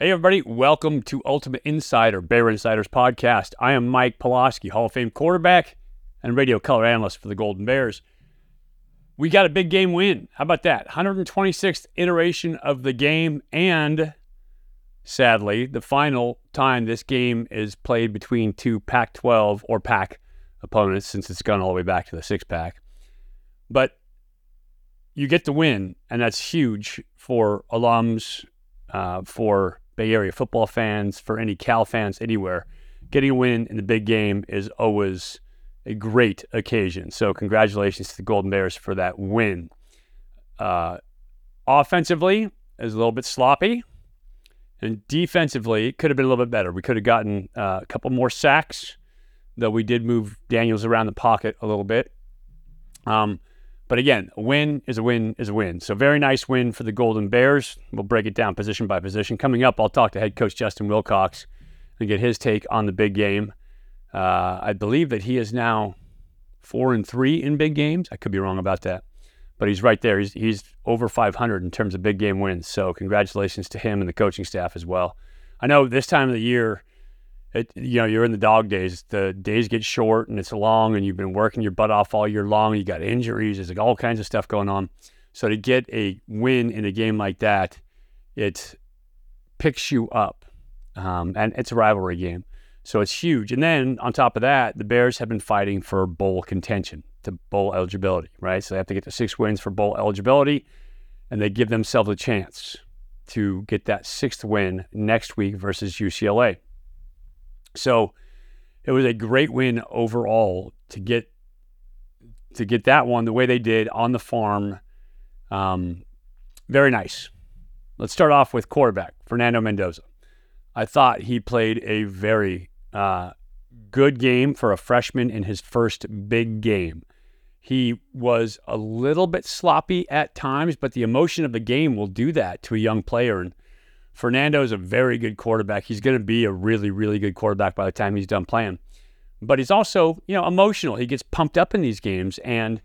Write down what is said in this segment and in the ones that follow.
Hey, everybody, welcome to Ultimate Insider, Bear Insiders podcast. I am Mike Pawlawski, Hall of Fame quarterback and radio color analyst for the Golden Bears. We got a big game win. How about that? 126th iteration of the game, and sadly, the final time this game is played between two Pac 12 or Pac opponents since it's gone all the way back to the six pack. But you get the win, and that's huge for alums, uh, for Bay Area football fans, for any Cal fans anywhere. Getting a win in the big game is always a great occasion. So, congratulations to the Golden Bears for that win. Uh, offensively, is a little bit sloppy. And defensively, it could have been a little bit better. We could have gotten uh, a couple more sacks, though we did move Daniels around the pocket a little bit. Um, but again, a win is a win is a win. So very nice win for the Golden Bears. We'll break it down position by position. Coming up, I'll talk to head coach Justin Wilcox and get his take on the big game. Uh, I believe that he is now four and three in big games. I could be wrong about that, but he's right there. He's he's over 500 in terms of big game wins. So congratulations to him and the coaching staff as well. I know this time of the year it, you know, you're in the dog days. The days get short and it's long, and you've been working your butt off all year long. You got injuries. There's like all kinds of stuff going on. So to get a win in a game like that, it picks you up, um, and it's a rivalry game, so it's huge. And then on top of that, the Bears have been fighting for bowl contention, to bowl eligibility, right? So they have to get to six wins for bowl eligibility, and they give themselves a chance to get that sixth win next week versus UCLA. So it was a great win overall to get to get that one the way they did on the farm. Um, very nice. Let's start off with quarterback Fernando Mendoza. I thought he played a very uh, good game for a freshman in his first big game. He was a little bit sloppy at times, but the emotion of the game will do that to a young player. And Fernando is a very good quarterback. He's going to be a really, really good quarterback by the time he's done playing. But he's also, you know, emotional. He gets pumped up in these games, and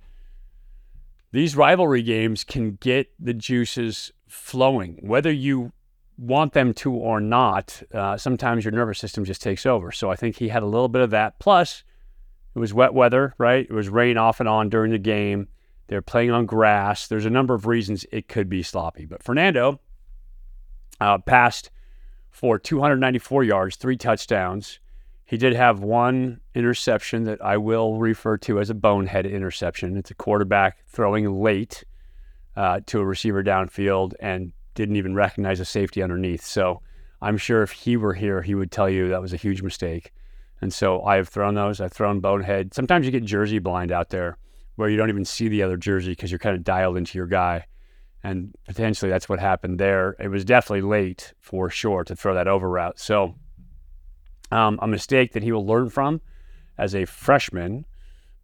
these rivalry games can get the juices flowing, whether you want them to or not. Uh, sometimes your nervous system just takes over. So I think he had a little bit of that. Plus, it was wet weather, right? It was rain off and on during the game. They're playing on grass. There's a number of reasons it could be sloppy. But Fernando, uh, passed for 294 yards, three touchdowns. He did have one interception that I will refer to as a bonehead interception. It's a quarterback throwing late uh, to a receiver downfield and didn't even recognize a safety underneath. So I'm sure if he were here, he would tell you that was a huge mistake. And so I've thrown those. I've thrown bonehead. Sometimes you get jersey blind out there where you don't even see the other jersey because you're kind of dialed into your guy. And potentially that's what happened there. It was definitely late for sure to throw that over route. So, um, a mistake that he will learn from as a freshman.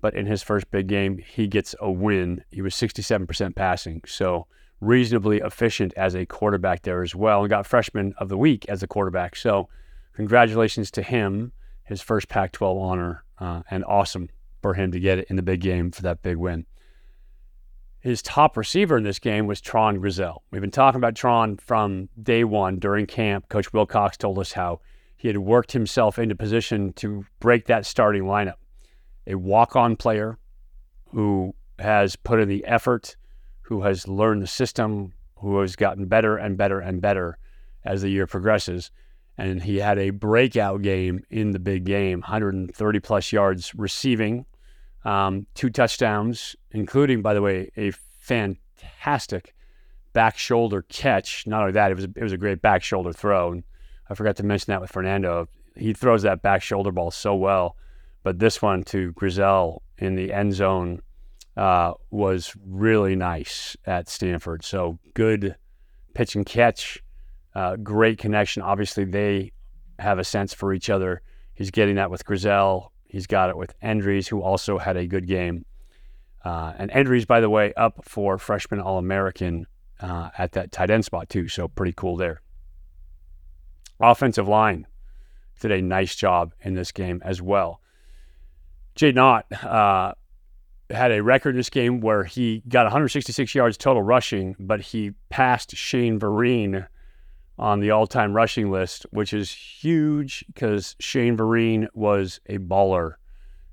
But in his first big game, he gets a win. He was 67% passing. So, reasonably efficient as a quarterback there as well, and got freshman of the week as a quarterback. So, congratulations to him, his first Pac 12 honor, uh, and awesome for him to get it in the big game for that big win his top receiver in this game was Tron Grizzell. We've been talking about Tron from day one during camp. Coach Wilcox told us how he had worked himself into position to break that starting lineup. A walk on player who has put in the effort, who has learned the system, who has gotten better and better and better as the year progresses. And he had a breakout game in the big game 130 plus yards receiving um, two touchdowns, including, by the way, a fantastic back shoulder catch. Not only that, it was it was a great back shoulder throw. And I forgot to mention that with Fernando. He throws that back shoulder ball so well, but this one to Grizzell in the end zone uh, was really nice at Stanford. So good pitch and catch, uh, great connection. Obviously, they have a sense for each other. He's getting that with Grizzell. He's got it with Endries, who also had a good game. Uh, and Endries, by the way, up for freshman All American uh, at that tight end spot, too. So pretty cool there. Offensive line did a nice job in this game as well. Jaydn Ott uh, had a record in this game where he got 166 yards total rushing, but he passed Shane Vereen on the all-time rushing list, which is huge because Shane Vereen was a baller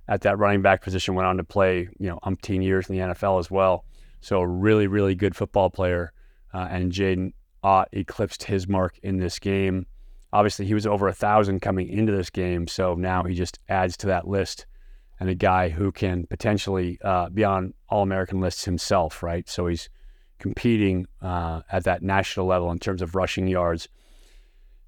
at that running back position. Went on to play, you know, umpteen years in the NFL as well. So a really, really good football player. Uh, and Jaydn Ott eclipsed his mark in this game. Obviously, he was over a thousand coming into this game, so now he just adds to that list. And a guy who can potentially uh, be on All American lists himself, right? So he's competing uh, at that national level in terms of rushing yards.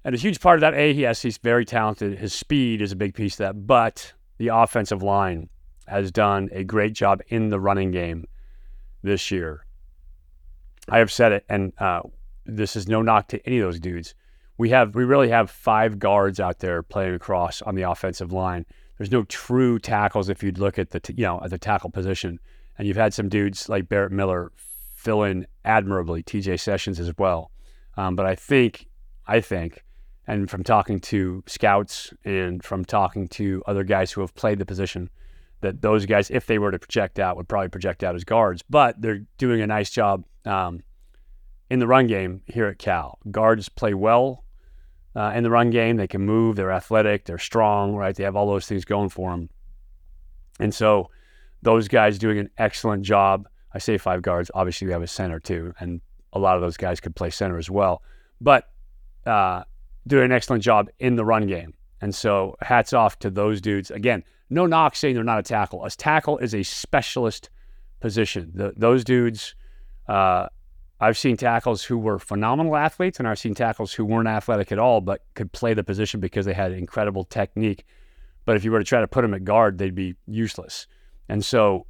And a huge part of that, A, yes, he's very talented. His speed is a big piece of that, but the offensive line has done a great job in the running game this year. I have said it, and uh, this is no knock to any of those dudes. We have we really have five guards out there playing across on the offensive line. There's no true tackles if you'd look at the t- you know at the tackle position, and you've had some dudes like Barrett Miller fill in admirably, T.J. Sessions as well. Um, but I think I think, and from talking to scouts and from talking to other guys who have played the position, that those guys, if they were to project out, would probably project out as guards. But they're doing a nice job um, in the run game here at Cal. Guards play well uh, in the run game. They can move. They're athletic. They're strong. Right. They have all those things going for them. And so those guys doing an excellent job. I say five guards. Obviously, we have a center too, and a lot of those guys could play center as well. But uh, doing an excellent job in the run game. And so hats off to those dudes. Again, no knock saying they're not a tackle. A tackle is a specialist position. The, those dudes, uh, I've seen tackles who were phenomenal athletes, and I've seen tackles who weren't athletic at all, but could play the position because they had incredible technique. But if you were to try to put them at guard, they'd be useless. And so,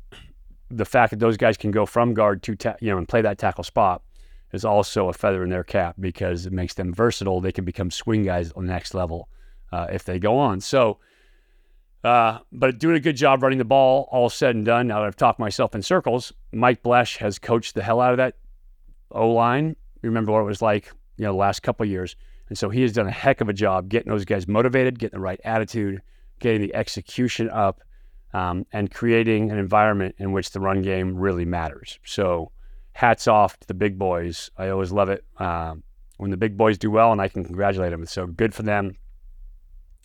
the fact that those guys can go from guard to ta- you know and play that tackle spot is also a feather in their cap because it makes them versatile. They can become swing guys on the next level uh, if they go on. So uh, but doing a good job running the ball, all said and done. Now that I've talked myself in circles, Mike Bloesch has coached the hell out of that O line. Remember what it was like, you know, the last couple years, and so he has done a heck of a job getting those guys motivated, getting the right attitude, getting the execution up, um, and creating an environment in which the run game really matters. So, hats off to the big boys. I always love it uh, when the big boys do well, and I can congratulate them. It's so good for them.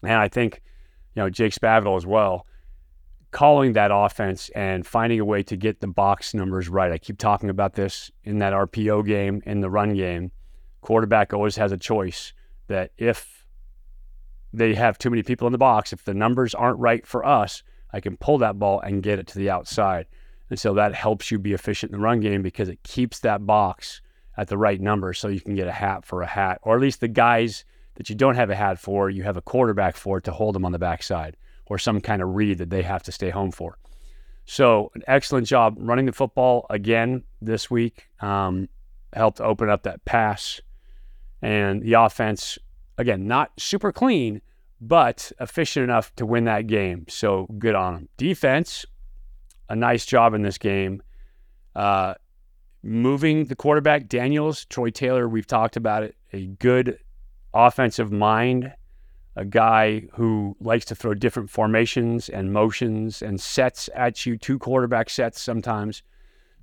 And I think you know, Jake Spavital as well, calling that offense and finding a way to get the box numbers right. I keep talking about this in that RPO game, in the run game. Quarterback always has a choice that if they have too many people in the box, if the numbers aren't right for us, I can pull that ball and get it to the outside. And so that helps you be efficient in the run game because it keeps that box at the right number so you can get a hat for a hat, or at least the guys that you don't have a hat for, you have a quarterback for to hold them on the backside or some kind of read that they have to stay home for. So, an excellent job running the football again this week. Um, helped open up that pass. And the offense, again, not super clean, but efficient enough to win that game. So, good on them. Defense, a nice job in this game. Uh, moving the quarterback, Daniels, Troy Taylor, we've talked about it, a good offensive mind, a guy who likes to throw different formations and motions and sets at you, two quarterback sets sometimes,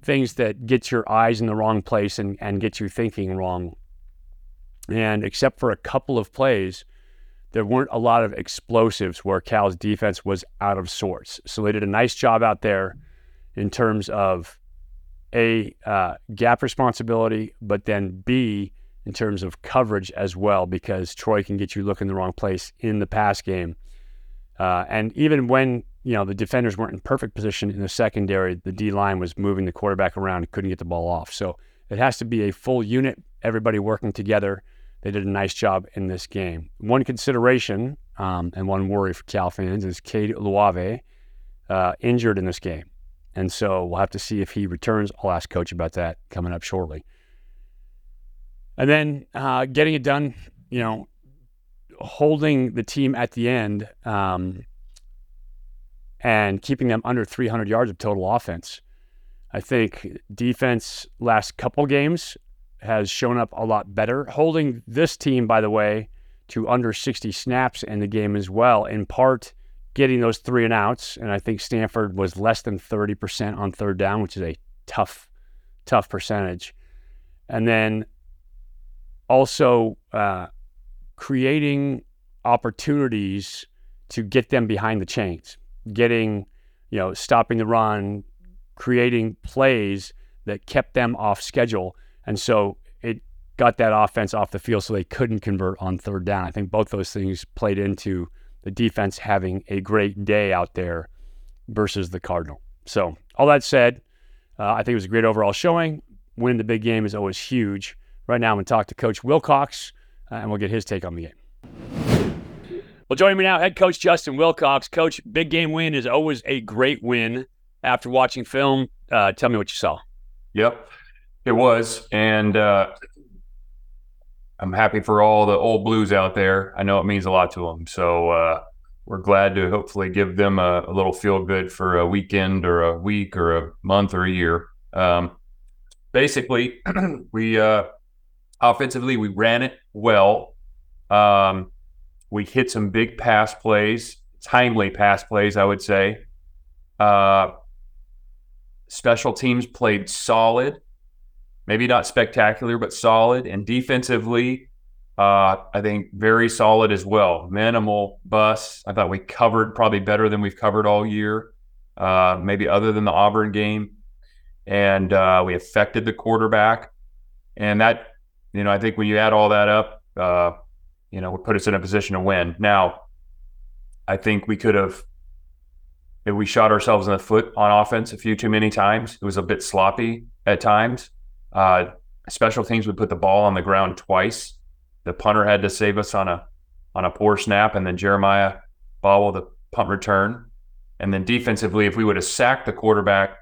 things that get your eyes in the wrong place and, and get you thinking wrong. And except for a couple of plays, there weren't a lot of explosives where Cal's defense was out of sorts. So they did a nice job out there in terms of a uh, gap responsibility, but then B, in terms of coverage as well, because Troy can get you looking the wrong place in the pass game. Uh, and even when you know the defenders weren't in perfect position in the secondary, the D line was moving the quarterback around, and couldn't get the ball off. So it has to be a full unit, everybody working together. They did a nice job in this game. One consideration um, and one worry for Cal fans is Cade Uluave uh, injured in this game. And so we'll have to see if he returns. I'll ask coach about that coming up shortly. And then uh, getting it done, you know, holding the team at the end um, and keeping them under 300 yards of total offense. I think defense last couple games has shown up a lot better. Holding this team, by the way, to under 60 snaps in the game as well, in part getting those three and outs. And I think Stanford was less than 30% on third down, which is a tough, tough percentage. And then also uh, creating opportunities to get them behind the chains, getting, you know, stopping the run, creating plays that kept them off schedule. And so it got that offense off the field so they couldn't convert on third down. I think both those things played into the defense having a great day out there versus the Cardinal. So, all that said, uh, I think it was a great overall showing. Winning the big game is always huge. Right now, I'm going to talk to Coach Wilcox, uh, and we'll get his take on the game. Well, joining me now, head coach Justin Wilcox. Coach, big game win is always a great win. After watching film, uh, tell me what you saw. Yep, it was, and uh, I'm happy for all the old Blues out there. I know it means a lot to them, so uh, we're glad to hopefully give them a, a, little feel good for a weekend or a week or a month or a year. Um, basically, we uh, offensively we ran it well. Um, we hit some big pass plays, timely pass plays, I would say. Uh, special teams played solid maybe not spectacular, but solid. And defensively, uh, I think very solid as well. Minimal busts. I thought we covered probably better than we've covered all year, uh, maybe other than the Auburn game. And uh, we affected the quarterback. And that, you know, I think when you add all that up, uh, you know, would put us in a position to win. Now, I think we could have we shot ourselves in the foot on offense a few too many times. It was a bit sloppy at times. Uh, special teams would put the ball on the ground twice. The punter had to save us on a on a poor snap, and then Jeremiah bobbled the punt return. And then defensively, if we would have sacked the quarterback,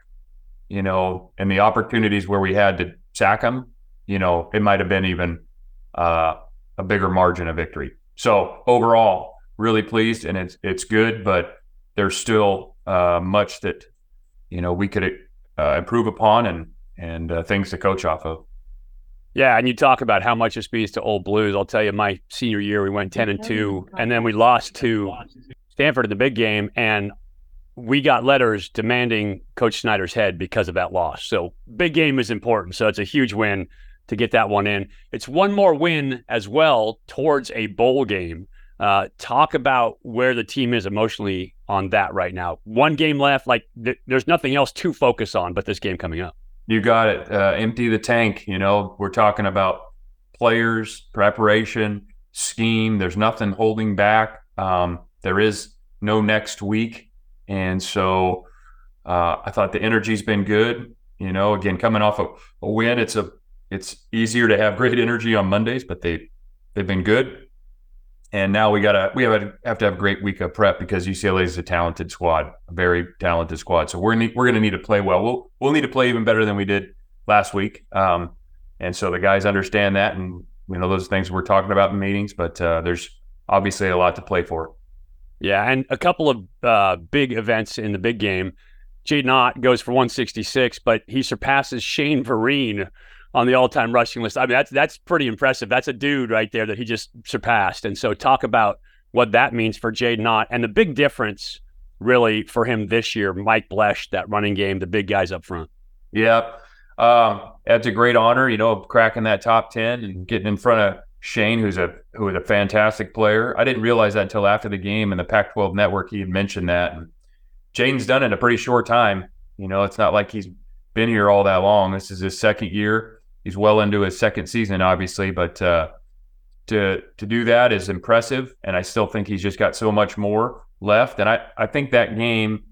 you know, and the opportunities where we had to sack him, you know, it might have been even uh, a bigger margin of victory. So overall, really pleased, and it's it's good, but there's still uh, much that you know we could uh, improve upon, and and uh, things to coach off of. Yeah, and you talk about how much it speaks to old blues. I'll tell you, my senior year we went ten and two, and then we lost to Stanford in the big game, and we got letters demanding Coach Snyder's head because of that loss. So big game is important. So it's a huge win to get that one in. It's one more win as well towards a bowl game. Uh, talk about where the team is emotionally on that right now. One game left. Like th- there's nothing else to focus on but this game coming up. You got it. Uh, empty the tank. You know, we're talking about players, preparation, scheme. There's nothing holding back. Um, there is no next week, and so uh, I thought the energy's been good. You know, again, coming off a, a win, it's a it's easier to have great energy on Mondays, but they they've been good and now we gotta we have, a, have to have a great week of prep because UCLA is a talented squad, a very talented squad. So we're need, we're gonna need to play well. We'll we'll need to play even better than we did last week. Um, and so the guys understand that, and you know those things we're talking about in meetings. But uh, there's obviously a lot to play for. Yeah, and a couple of uh, big events in the big game. Jaydn Ott goes for 166, but he surpasses Shane Vereen on the all-time rushing list. I mean, that's that's pretty impressive. That's a dude right there that he just surpassed. And so, talk about what that means for Jaydn Ott and the big difference, really, for him this year. Mike Bloesch, that running game, the big guys up front. Yep, um, that's a great honor. You know, cracking that top ten and getting in front of Shane, who's a who is a fantastic player. I didn't realize that until after the game in the Pac-12 network. He had mentioned that, and Jaydn's done it in a pretty short time. You know, it's not like he's been here all that long. This is his second year he's well into his second season, obviously, but uh, to to do that is impressive, and I still think he's just got so much more left. And I I think that game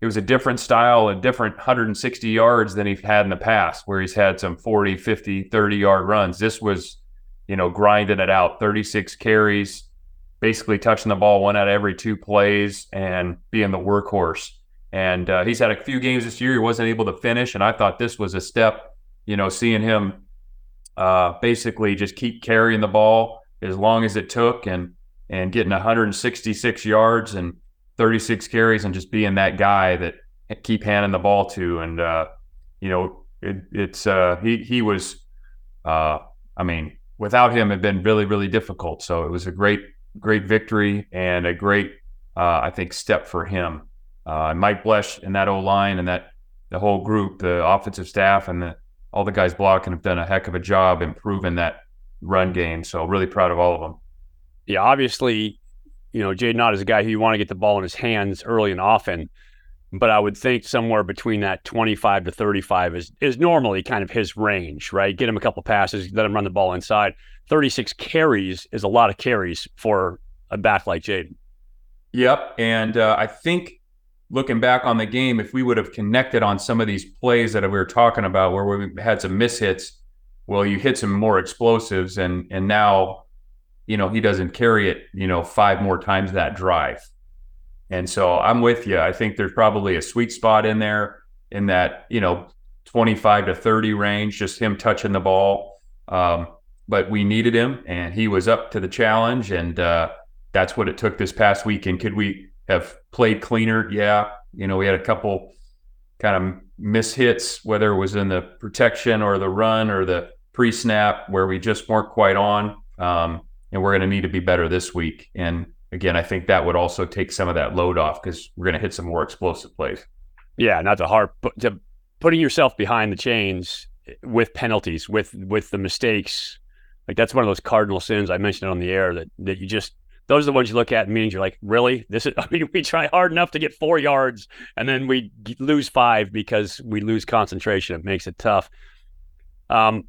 it was a different style, a different 160 yards than he's had in the past, where he's had some 40, 50, 30 yard runs. This was, you know, grinding it out, 36 carries, basically touching the ball one out of every two plays and being the workhorse. And uh, he's had a few games this year he wasn't able to finish, and I thought this was a step you know, seeing him uh, basically just keep carrying the ball as long as it took and and getting 166 yards and 36 carries and just being that guy that keep handing the ball to. And uh, you know it, it's uh, he he was uh, I mean without him it'd been really really difficult. So it was a great great victory and a great uh, I think step for him. Uh, Mike Bloesch and that O line and that the whole group the offensive staff and the all the guys blocking have done a heck of a job improving that run game. So really proud of all of them. Yeah, obviously, you know, Jaydn Ott is a guy who you want to get the ball in his hands early and often but I would think somewhere between that 25 to 35 is is normally kind of his range, right? Get him a couple passes, let him run the ball inside. 36 carries is a lot of carries for a back like Jaydn. Yep, and uh, I think looking back on the game, if we would have connected on some of these plays that we were talking about, where we had some mishits, well, you hit some more explosives, and and now, you know, he doesn't carry it, you know, five more times that drive. And so I'm with you. I think there's probably a sweet spot in there in that, you know, 25 to 30 range, just him touching the ball. Um, but we needed him and he was up to the challenge. And uh, that's what it took this past weekend. Could we have played cleaner? Yeah. You know, we had a couple kind of mishits, whether it was in the protection or the run or the pre snap, where we just weren't quite on. Um, and we're going to need to be better this week. And again, I think that would also take some of that load off because we're going to hit some more explosive plays. Yeah, not to harp, but to putting yourself behind the chains with penalties, with with the mistakes. Like that's one of those cardinal sins I mentioned on the air that that you just those are the ones you look at and means you're like, really? This is I mean, we try hard enough to get four yards and then we lose five because we lose concentration. It makes it tough. Um,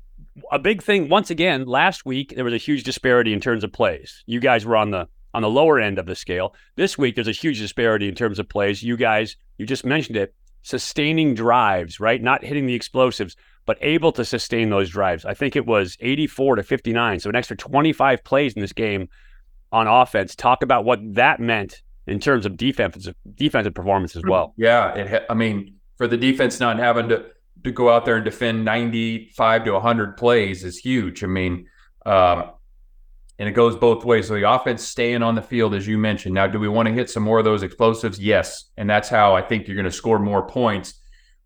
a big thing once again last week there was a huge disparity in terms of plays. You guys were on the on the lower end of the scale. This week, there's a huge disparity in terms of plays. You guys, you just mentioned it, sustaining drives, right? Not hitting the explosives, but able to sustain those drives. I think it was 84 to 59. So an extra 25 plays in this game on offense. Talk about what that meant in terms of defensive defensive performance as well. Yeah, it, I mean, for the defense not having to to go out there and defend 95 to 100 plays is huge. I mean, um, and it goes both ways. So the offense staying on the field, as you mentioned. Now, do we want to hit some more of those explosives? Yes, and that's how I think you're going to score more points.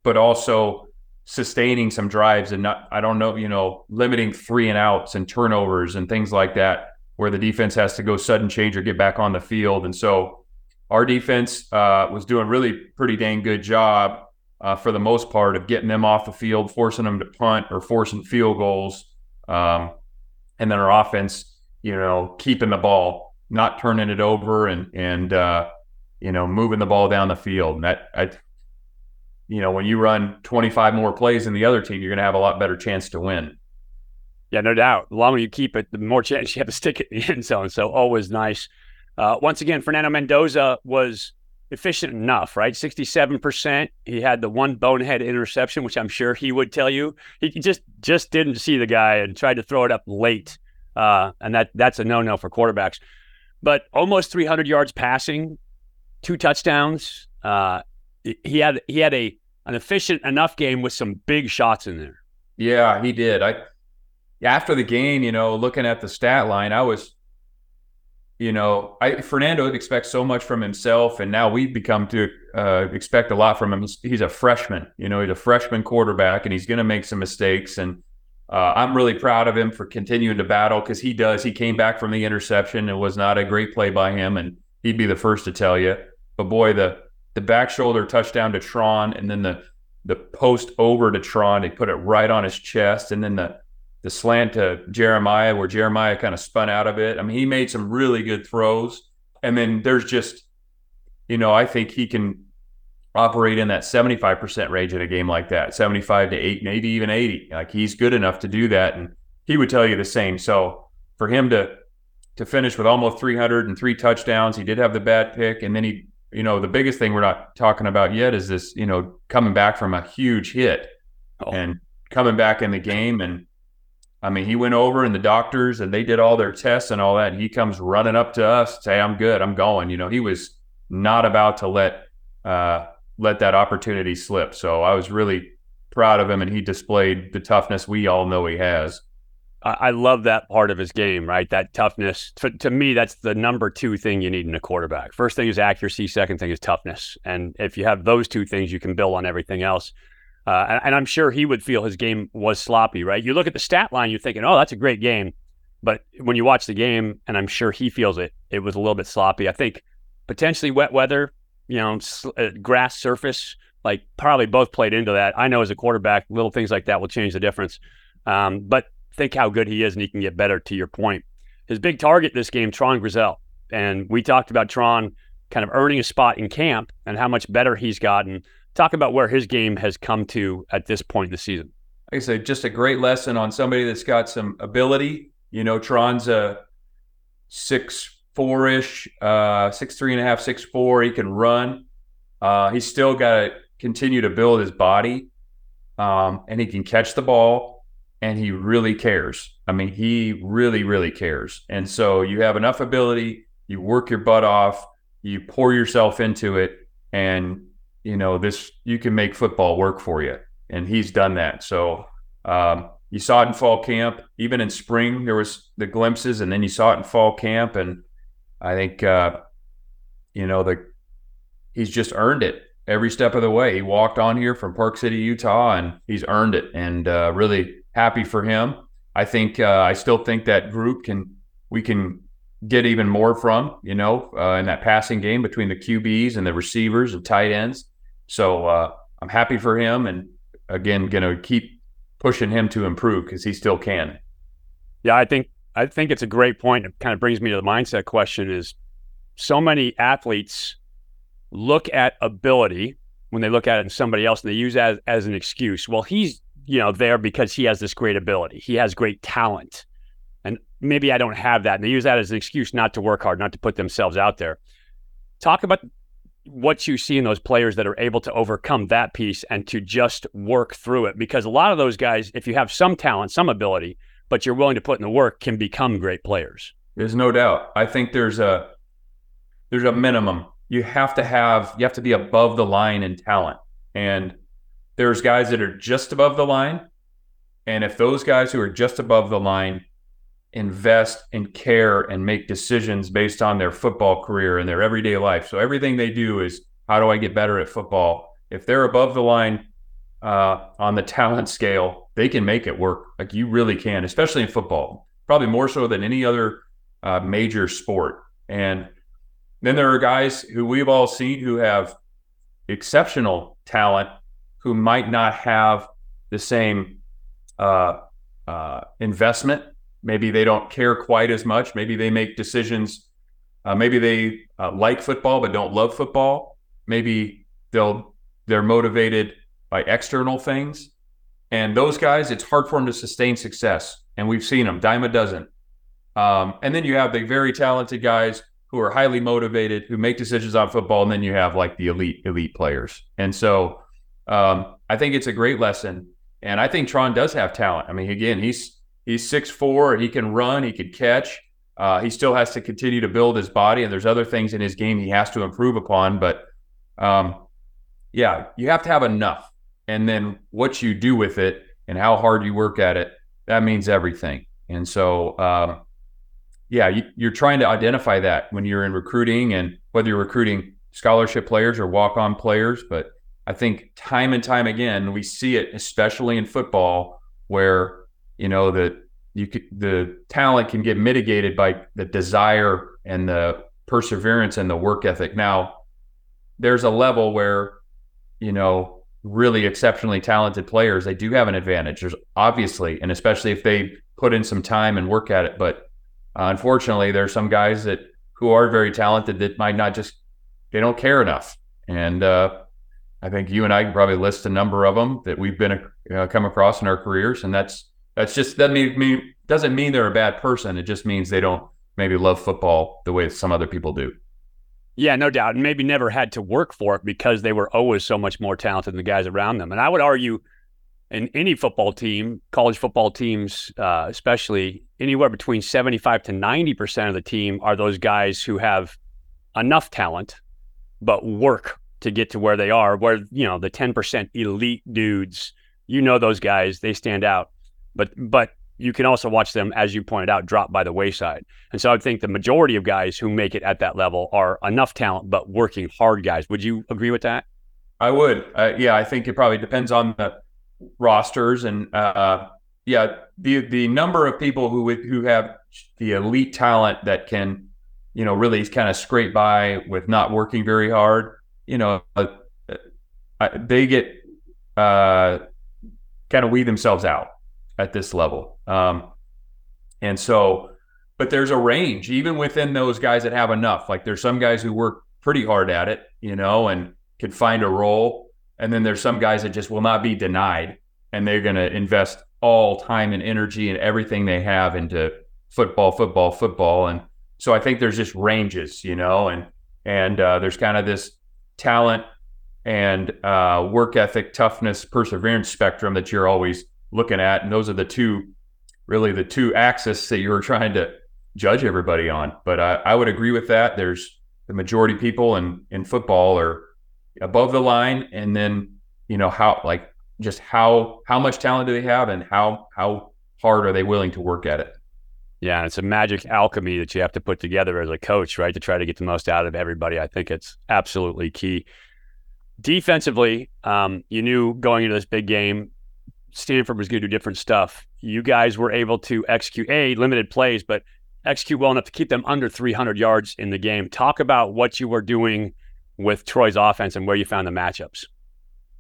But also sustaining some drives and not, I don't know, you know, limiting three and outs and turnovers and things like that, where the defense has to go sudden change or get back on the field. And so our defense uh, was doing really pretty dang good job uh, for the most part of getting them off the field, forcing them to punt or forcing field goals. Um, and then our offense you know, keeping the ball, not turning it over, and and uh, you know, moving the ball down the field. And that, I, you know, when you run 25 more plays than the other team, you're going to have a lot better chance to win. Yeah, no doubt. The longer you keep it, the more chance you have to stick it in the end zone. So always nice. Uh, once again, Fernando Mendoza was efficient enough, right? 67%. He had the one bonehead interception, which I'm sure he would tell you. He just just didn't see the guy and tried to throw it up late uh, and that that's a no no for quarterbacks. But almost 300 yards passing, two touchdowns. Uh, he had he had a an efficient enough game with some big shots in there. Yeah, he did. I after the game, you know, looking at the stat line, I was, you know, I Fernando expects so much from himself, and now we've become to uh, expect a lot from him. He's, he's a freshman, you know, he's a freshman quarterback, and he's going to make some mistakes, and uh, I'm really proud of him for continuing to battle because he does. He came back from the interception. It was not a great play by him, and he'd be the first to tell you. But boy, the the back shoulder touchdown to Tron, and then the the post over to Tron, they put it right on his chest, and then the the slant to Jeremiah, where Jeremiah kind of spun out of it. I mean, he made some really good throws, and then there's just, you know, I think he can operate in that 75% range in a game like that 75 to 8 maybe even 80 like he's good enough to do that and he would tell you the same so for him to to finish with almost 300 and three touchdowns he did have the bad pick and then he you know the biggest thing we're not talking about yet is this you know coming back from a huge hit oh. and coming back in the game and I mean, he went over and the doctors and they did all their tests and all that. And he comes running up to us, say, "I'm good, I'm going." You know, he was not about to let uh, let that opportunity slip. So I was really proud of him, and he displayed the toughness we all know he has. I love that part of his game, right? That toughness. To, to, me, that's the number two thing you need in a quarterback. First thing is accuracy. Second thing is toughness. And if you have those two things, you can build on everything else. Uh, and, and, I'm sure he would feel his game was sloppy, right? You look at the stat line, you're thinking, oh, that's a great game. But when you watch the game, and I'm sure he feels it, it was a little bit sloppy. I think potentially wet weather you know, uh, grass surface, like probably both played into that. I know as a quarterback, little things like that will change the difference. Um, but think how good he is and he can get better to your point. His big target this game, Tron Grizzell. And we talked about Tron kind of earning a spot in camp and how much better he's gotten. Talk about where his game has come to at this point in the season. Like I said, just a great lesson on somebody that's got some ability. You know, Tron's a six four ish, uh, six three and a half, six four. He can run. Uh, he's still got to continue to build his body, um, and he can catch the ball, and he really cares. I mean, he really, really cares. And so you have enough ability. You work your butt off. You pour yourself into it, and you know this. You can make football work for you, and he's done that. So. Um, you saw it in fall camp. Even in spring, there was the glimpses, and then you saw it in fall camp. And I think, uh, you know, the he's just earned it every step of the way. He walked on here from Park City, Utah, and he's earned it. And uh, really happy for him. I think uh, I still think that group can we can get even more from you know uh, in that passing game between the QBs and the receivers and tight ends. So uh, I'm happy for him, and again, going to keep pushing him to improve because he still can. Yeah, I think I think it's a great point. It kind of brings me to the mindset question: is so many athletes look at ability when they look at it in somebody else and they use that as, as an excuse. Well, he's you know there because he has this great ability. He has great talent, and maybe I don't have that. And they use that as an excuse not to work hard, not to put themselves out there. Talk about what you see in those players that are able to overcome that piece and to just work through it. Because a lot of those guys, if you have some talent, some ability, but you're willing to put in the work, can become great players. There's no doubt. I think there's a there's a minimum. You have to have you have to be above the line in talent. And there's guys that are just above the line. And if those guys who are just above the line invest and care and make decisions based on their football career and their everyday life. So everything they do is how do I get better at football? If they're above the line uh, on the talent scale, they can make it work. Like you really can, especially in football, probably more so than any other uh, major sport. And then there are guys who we've all seen who have exceptional talent who might not have the same uh, uh investment Maybe they don't care quite as much. Maybe they make decisions. Uh, maybe they uh, like football but don't love football. Maybe they'll they're motivated by external things. And those guys, it's hard for them to sustain success. And we've seen them dime a dozen. Um, and then you have the very talented guys who are highly motivated, who make decisions on football, and then you have like the elite elite players. And so um, I think it's a great lesson. And I think Tron does have talent. I mean, again, he's He's six four. He can run. He can catch. Uh, he still has to continue to build his body, and there's other things in his game he has to improve upon. But um, yeah, you have to have enough, and then what you do with it and how hard you work at it that means everything. And so, um, yeah, you, are trying to identify that when you're in recruiting, and whether you're recruiting scholarship players or walk-on players. But I think time and time again we see it, especially in football, where you know that you could, the talent can get mitigated by the desire and the perseverance and the work ethic. Now, there's a level where you know really exceptionally talented players they do have an advantage. There's obviously, and especially if they put in some time and work at it. But uh, unfortunately, there's some guys that who are very talented that might not just they don't care enough. And uh, I think you and I can probably list a number of them that we've been uh, come across in our careers, and that's that's just that mean, mean doesn't mean they're a bad person. It just means they don't maybe love football the way some other people do. Yeah, no doubt. And maybe never had to work for it because they were always so much more talented than the guys around them. And I would argue in any football team, college football teams, uh, especially anywhere between 75 to 90% of the team are those guys who have enough talent, but work to get to where they are, where, you know, the 10% elite dudes, you know, those guys, they stand out. But but you can also watch them, as you pointed out, drop by the wayside. And so I think the majority of guys who make it at that level are enough talent, but working hard guys. Would you agree with that? I would. Uh, yeah, I think it probably depends on the rosters and uh, yeah, the the number of people who who have the elite talent that can, you know, really kind of scrape by with not working very hard. You know, uh, they get uh, kind of weed themselves out at this level. Um, and so, but there's a range even within those guys that have enough. Like there's some guys who work pretty hard at it, you know, and can find a role. And then there's some guys that just will not be denied and they're going to invest all time and energy and everything they have into football, football, football. And so I think there's just ranges, you know, and, and uh, there's kind of this talent and uh, work ethic, toughness, perseverance spectrum that you're always looking at. And those are the two, really the two axes that you're trying to judge everybody on. But I, I would agree with that. There's the majority people in, in football are above the line. And then, you know, how, like, just how, how much talent do they have and how, how hard are they willing to work at it? Yeah, it's a magic alchemy that you have to put together as a coach, right, to try to get the most out of everybody. I think it's absolutely key. Defensively, um, you knew going into this big game, Stanford was going to do different stuff. You guys were able to execute a limited plays, but execute well enough to keep them under 300 yards in the game. Talk about what you were doing with Troy's offense and where you found the matchups.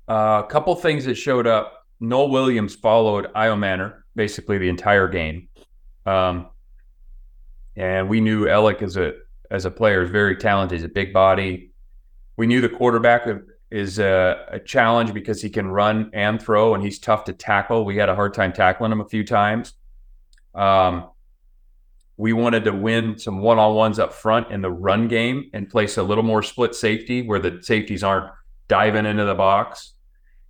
Uh, a couple things that showed up. Noel Williams followed Ayomanor basically the entire game, um, and we knew Elic as a as a player is very talented. He's a big body. We knew the quarterback is a, a, challenge because he can run and throw, and he's tough to tackle. We had a hard time tackling him a few times. Um, we wanted to win some one on ones up front in the run game and place a little more split safety where the safeties aren't diving into the box,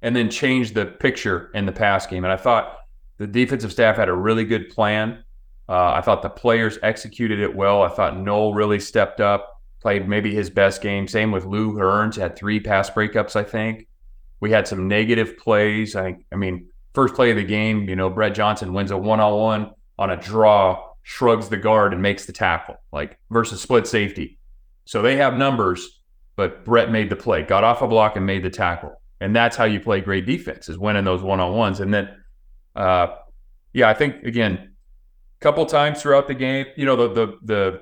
and then change the picture in the pass game. And I thought the defensive staff had a really good plan. Uh, I thought the players executed it well. I thought Noel really stepped up played maybe his best game. Same with Lou Hearns, had three pass breakups, I think. We had some negative plays. I I mean, first play of the game, you know, Brett Johnson wins a one on one on a draw, shrugs the guard and makes the tackle, like versus split safety. So they have numbers, but Brett made the play, got off a block and made the tackle. And that's how you play great defense is winning those one on ones. And then, uh, yeah, I think again, a couple times throughout the game, you know, the the the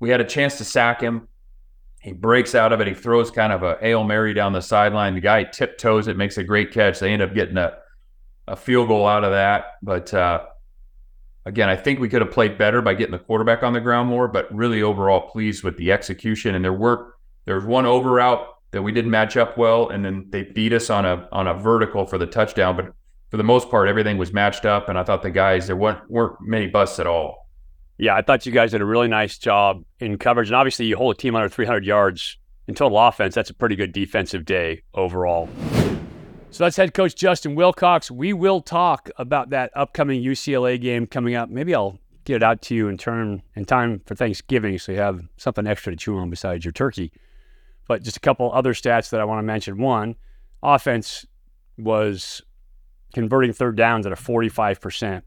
we had a chance to sack him. He breaks out of it. He throws kind of a Hail Mary down the sideline. The guy tiptoes it, makes a great catch. They end up getting a, a field goal out of that. But uh, again, I think we could have played better by getting the quarterback on the ground more, but really overall pleased with the execution and their work. There's one over route that we didn't match up well, and then they beat us on a on a vertical for the touchdown. But for the most part, everything was matched up, and I thought the guys there weren't weren't many busts at all. Yeah, I thought you guys did a really nice job in coverage. And obviously, you hold a team under 300 yards in total offense. That's a pretty good defensive day overall. So that's head coach Justin Wilcox. We will talk about that upcoming UCLA game coming up. Maybe I'll get it out to you in turn in time for Thanksgiving so you have something extra to chew on besides your turkey. But just a couple other stats that I want to mention. One, offense was converting third downs at a 45%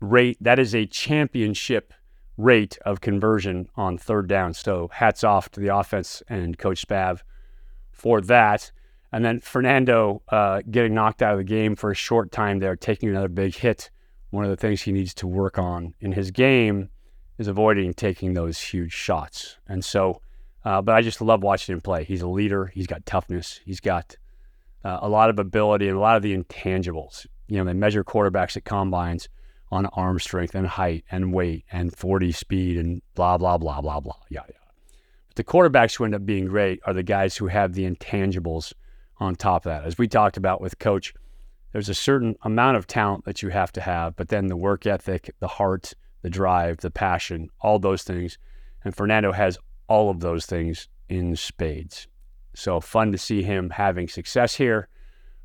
rate. That is a championship rate of conversion on third down. So hats off to the offense and Coach Spav for that. And then Fernando uh, getting knocked out of the game for a short time there, taking another big hit. One of the things he needs to work on in his game is avoiding taking those huge shots. And so, uh, but I just love watching him play. He's a leader. He's got toughness. He's got uh, a lot of ability and a lot of the intangibles. You know, they measure quarterbacks at combines on arm strength and height and weight and 40 speed and blah, blah, blah, blah, blah. Yeah, yeah. But the quarterbacks who end up being great are the guys who have the intangibles on top of that. As we talked about with coach, there's a certain amount of talent that you have to have, but then the work ethic, the heart, the drive, the passion, all those things. And Fernando has all of those things in spades. So fun to see him having success here.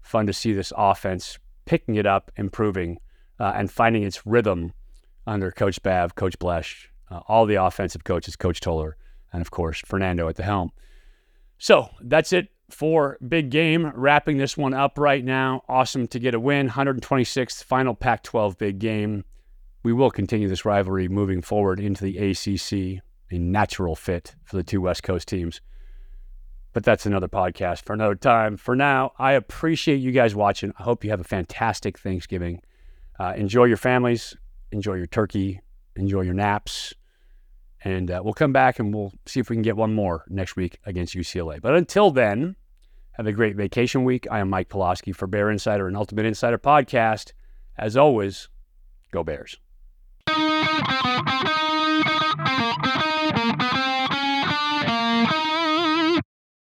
Fun to see this offense picking it up, improving uh, and finding its rhythm under Coach Spav, Coach Bloesch, uh, all the offensive coaches, Coach Toller, and of course, Fernando at the helm. So that's it for big game. Wrapping this one up right now. Awesome to get a win. 126th final Pac 12 big game. We will continue this rivalry moving forward into the ACC, a natural fit for the two West Coast teams. But that's another podcast for another time. For now, I appreciate you guys watching. I hope you have a fantastic Thanksgiving. Uh, enjoy your families, enjoy your turkey, enjoy your naps. And uh, we'll come back and we'll see if we can get one more next week against UCLA. But until then, have a great vacation week. I am Mike Pawlawski for Bear Insider and Ultimate Insider Podcast. As always, go Bears.